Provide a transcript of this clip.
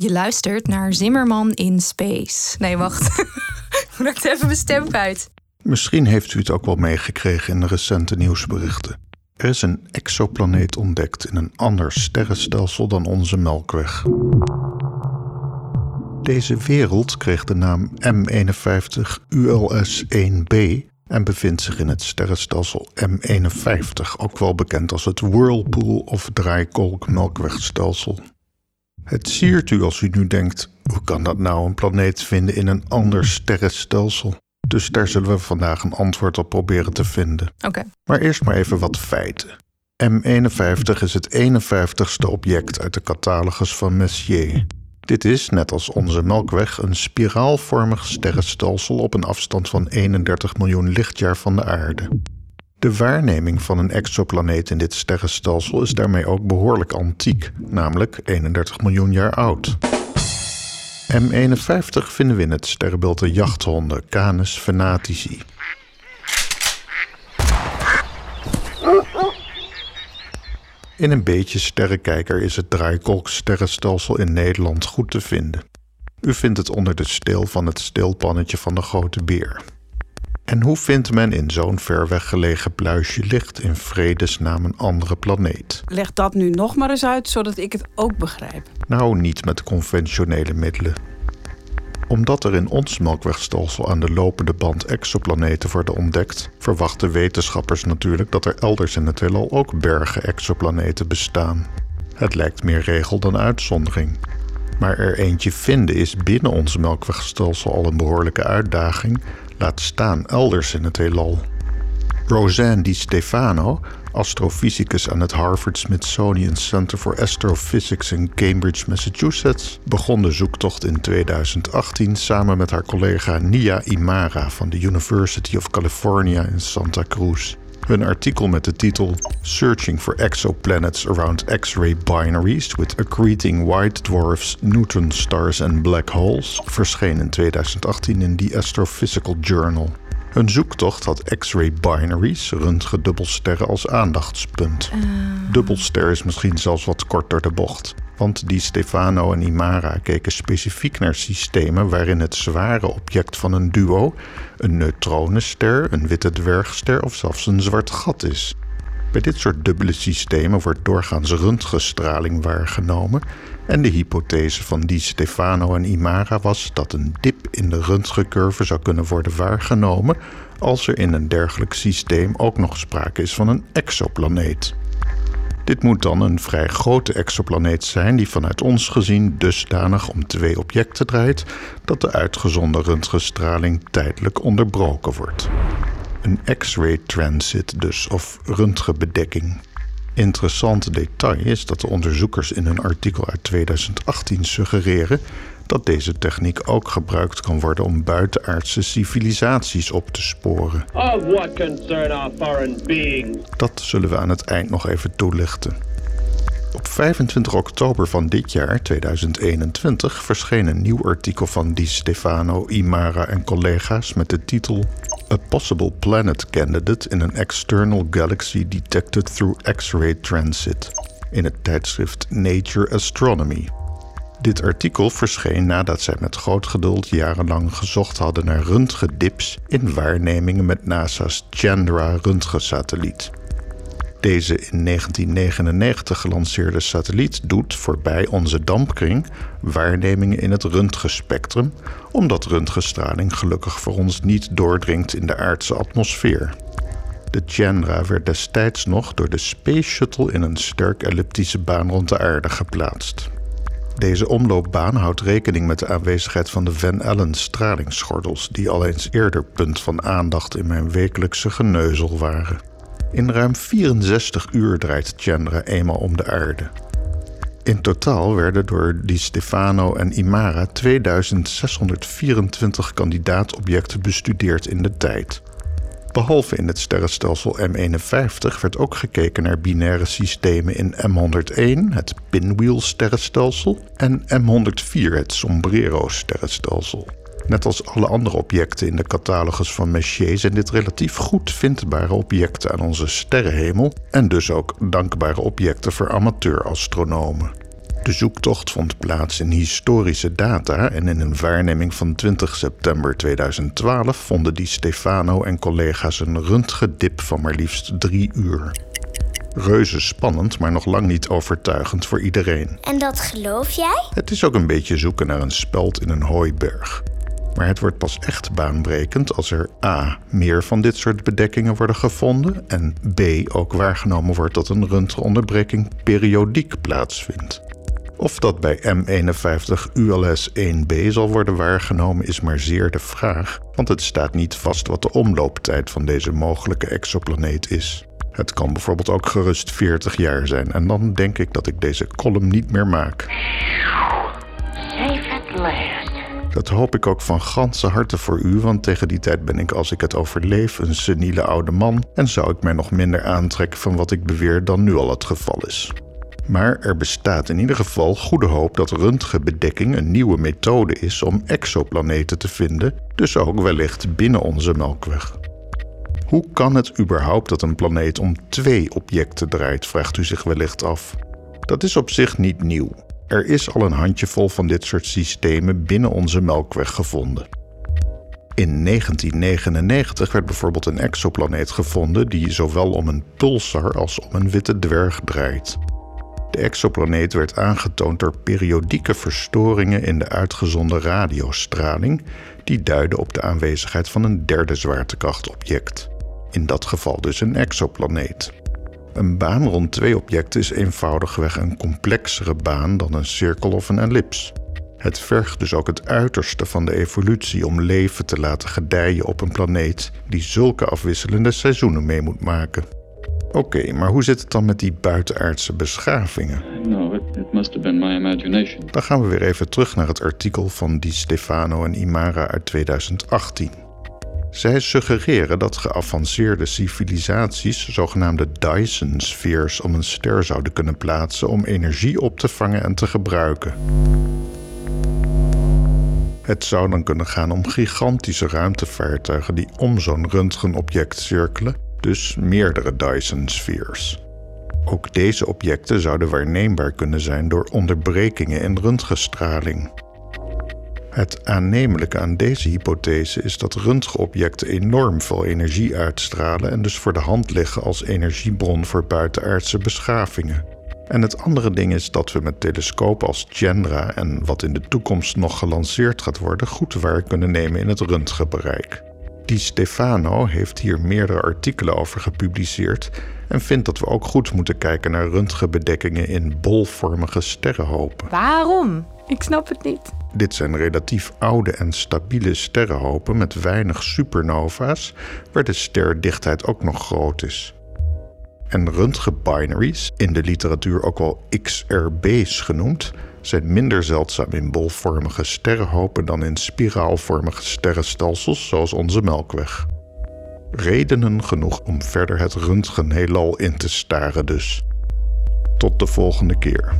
Je luistert naar Zimmerman in Space. Nee, wacht. Ik moet even mijn stem kwijt. Misschien heeft u het ook wel meegekregen in de recente nieuwsberichten. Er is een exoplaneet ontdekt in een ander sterrenstelsel dan onze Melkweg. Deze wereld kreeg de naam M51 ULS-1b en bevindt zich in het sterrenstelsel M51, ook wel bekend als het Whirlpool of draaikolk-melkwegstelsel. Het siert u als u nu denkt: hoe kan dat nou een planeet vinden in een ander sterrenstelsel? Dus daar zullen we vandaag een antwoord op proberen te vinden. Oké. Maar eerst maar even wat feiten. M51 is het 51ste object uit de catalogus van Messier. Dit is, net als onze Melkweg, een spiraalvormig sterrenstelsel op een afstand van 31 miljoen lichtjaar van de aarde. De waarneming van een exoplaneet in dit sterrenstelsel is daarmee ook behoorlijk antiek, namelijk 31 miljoen jaar oud. M51 vinden we in het sterrenbeeld de jachthonden Canis venatici. In een beetje sterrenkijker is het draaikolksterrenstelsel in Nederland goed te vinden. U vindt het onder de steel van het steelpannetje van de grote beer. En hoe vindt men in zo'n ver weggelegen pluisje licht in vredesnaam een andere planeet? Leg dat nu nog maar eens uit, zodat ik het ook begrijp. Nou, niet met conventionele middelen. Omdat er in ons melkwegstelsel aan de lopende band exoplaneten worden ontdekt, verwachten wetenschappers natuurlijk dat er elders in het heelal ook bergen exoplaneten bestaan. Het lijkt meer regel dan uitzondering. Maar er eentje vinden is binnen ons melkwegstelsel al een behoorlijke uitdaging, laat staan elders in het heelal. Roseanne Di Stefano, astrofysicus aan het Harvard Smithsonian Center for Astrophysics in Cambridge, Massachusetts, begon de zoektocht in 2018 samen met haar collega Nia Imara van de University of California in Santa Cruz. Hun artikel met de titel Searching for Exoplanets Around X-ray Binaries with Accreting White Dwarfs, Neutron Stars and Black Holes verscheen in 2018 in The Astrophysical Journal. Hun zoektocht had X-ray binaries, röntgendubbelsterren, als aandachtspunt. Dubbelster is misschien zelfs wat kort door de bocht. Want die Stefano en Imara keken specifiek naar systemen waarin het zware object van een duo een neutronenster, een witte dwergster of zelfs een zwart gat is. Bij dit soort dubbele systemen wordt doorgaans röntgenstraling waargenomen en de hypothese van Di Stefano en Imara was dat een dip in de röntgencurve zou kunnen worden waargenomen als er in een dergelijk systeem ook nog sprake is van een exoplaneet. Dit moet dan een vrij grote exoplaneet zijn die vanuit ons gezien dusdanig om twee objecten draait dat de uitgezonden röntgenstraling tijdelijk onderbroken wordt. Een X-ray transit dus, of röntgenbedekking. Interessant detail is dat de onderzoekers in een artikel uit 2018 suggereren dat deze techniek ook gebruikt kan worden om buitenaardse civilisaties op te sporen. Dat zullen we aan het eind nog even toelichten. Op 25 oktober van dit jaar, 2021, verscheen een nieuw artikel van Di Stefano, Imara en collega's met de titel A Possible Planet Candidate in an External Galaxy Detected Through X-ray Transit in het tijdschrift Nature Astronomy. Dit artikel verscheen nadat zij met groot geduld jarenlang gezocht hadden naar röntgendips in waarnemingen met NASA's Chandra röntgensatelliet. Deze in 1999 gelanceerde satelliet doet voorbij onze dampkring waarnemingen in het röntgenspectrum, omdat röntgenstraling gelukkig voor ons niet doordringt in de aardse atmosfeer. De Chandra werd destijds nog door de Space Shuttle in een sterk elliptische baan rond de aarde geplaatst. Deze omloopbaan houdt rekening met de aanwezigheid van de Van Allen stralingsgordels, die al eens eerder punt van aandacht in mijn wekelijkse geneuzel waren. In ruim 64 uur draait Chandra eenmaal om de aarde. In totaal werden door Di Stefano en Imara 2624 kandidaatobjecten bestudeerd in de tijd. Behalve in het sterrenstelsel M51 werd ook gekeken naar binaire systemen in M101, het Pinwheel-sterrenstelsel, en M104, het Sombrero-sterrenstelsel. Net als alle andere objecten in de catalogus van Messier zijn dit relatief goed vindbare objecten aan onze sterrenhemel en dus ook dankbare objecten voor amateurastronomen. De zoektocht vond plaats in historische data en in een waarneming van 20 september 2012 vonden Di Stefano en collega's een röntgendip van maar liefst drie uur. Reuze spannend, maar nog lang niet overtuigend voor iedereen. En dat geloof jij? Het is ook een beetje zoeken naar een speld in een hooiberg. Maar het wordt pas echt baanbrekend als er a. meer van dit soort bedekkingen worden gevonden en b. ook waargenomen wordt dat een röntgenonderbreking periodiek plaatsvindt. Of dat bij M51 ULS-1b zal worden waargenomen is maar zeer de vraag, want het staat niet vast wat de omlooptijd van deze mogelijke exoplaneet is. Het kan bijvoorbeeld ook gerust 40 jaar zijn en dan denk ik dat ik deze column niet meer maak. Safe at last. Dat hoop ik ook van ganse harte voor u, want tegen die tijd ben ik, als ik het overleef, een seniele oude man en zou ik mij nog minder aantrekken van wat ik beweer dan nu al het geval is. Maar er bestaat in ieder geval goede hoop dat röntgenbedekking een nieuwe methode is om exoplaneten te vinden, dus ook wellicht binnen onze Melkweg. Hoe kan het überhaupt dat een planeet om twee objecten draait, vraagt u zich wellicht af. Dat is op zich niet nieuw. Er is al een handjevol van dit soort systemen binnen onze Melkweg gevonden. In 1999 werd bijvoorbeeld een exoplaneet gevonden die zowel om een pulsar als om een witte dwerg draait. De exoplaneet werd aangetoond door periodieke verstoringen in de uitgezonden radiostraling, die duiden op de aanwezigheid van een derde zwaartekrachtobject. In dat geval dus een exoplaneet. Een baan rond twee objecten is eenvoudigweg een complexere baan dan een cirkel of een ellips. Het vergt dus ook het uiterste van de evolutie om leven te laten gedijen op een planeet die zulke afwisselende seizoenen mee moet maken. Oké, maar hoe zit het dan met die buitenaardse beschavingen? No, it, it must have been my imagination. Dan gaan we weer even terug naar het artikel van Di Stefano en Imara uit 2018. Zij suggereren dat geavanceerde civilisaties zogenaamde Dyson-sfeers om een ster zouden kunnen plaatsen om energie op te vangen en te gebruiken. Het zou dan kunnen gaan om gigantische ruimtevaartuigen die om zo'n röntgenobject cirkelen, dus meerdere Dyson-sfeers. Ook deze objecten zouden waarneembaar kunnen zijn door onderbrekingen in röntgenstraling. Het aannemelijke aan deze hypothese is dat röntgenobjecten enorm veel energie uitstralen en dus voor de hand liggen als energiebron voor buitenaardse beschavingen. En het andere ding is dat we met telescopen als Chandra en wat in de toekomst nog gelanceerd gaat worden, goed waar kunnen nemen in het röntgenbereik. Di Stefano heeft hier meerdere artikelen over gepubliceerd en vindt dat we ook goed moeten kijken naar röntgenbedekkingen in bolvormige sterrenhopen. Waarom? Ik snap het niet. Dit zijn relatief oude en stabiele sterrenhopen met weinig supernova's, waar de sterdichtheid ook nog groot is. En röntgenbinaries, in de literatuur ook wel XRB's genoemd, zijn minder zeldzaam in bolvormige sterrenhopen dan in spiraalvormige sterrenstelsels zoals onze Melkweg. Redenen genoeg om verder het röntgenheelal in te staren dus. Tot de volgende keer.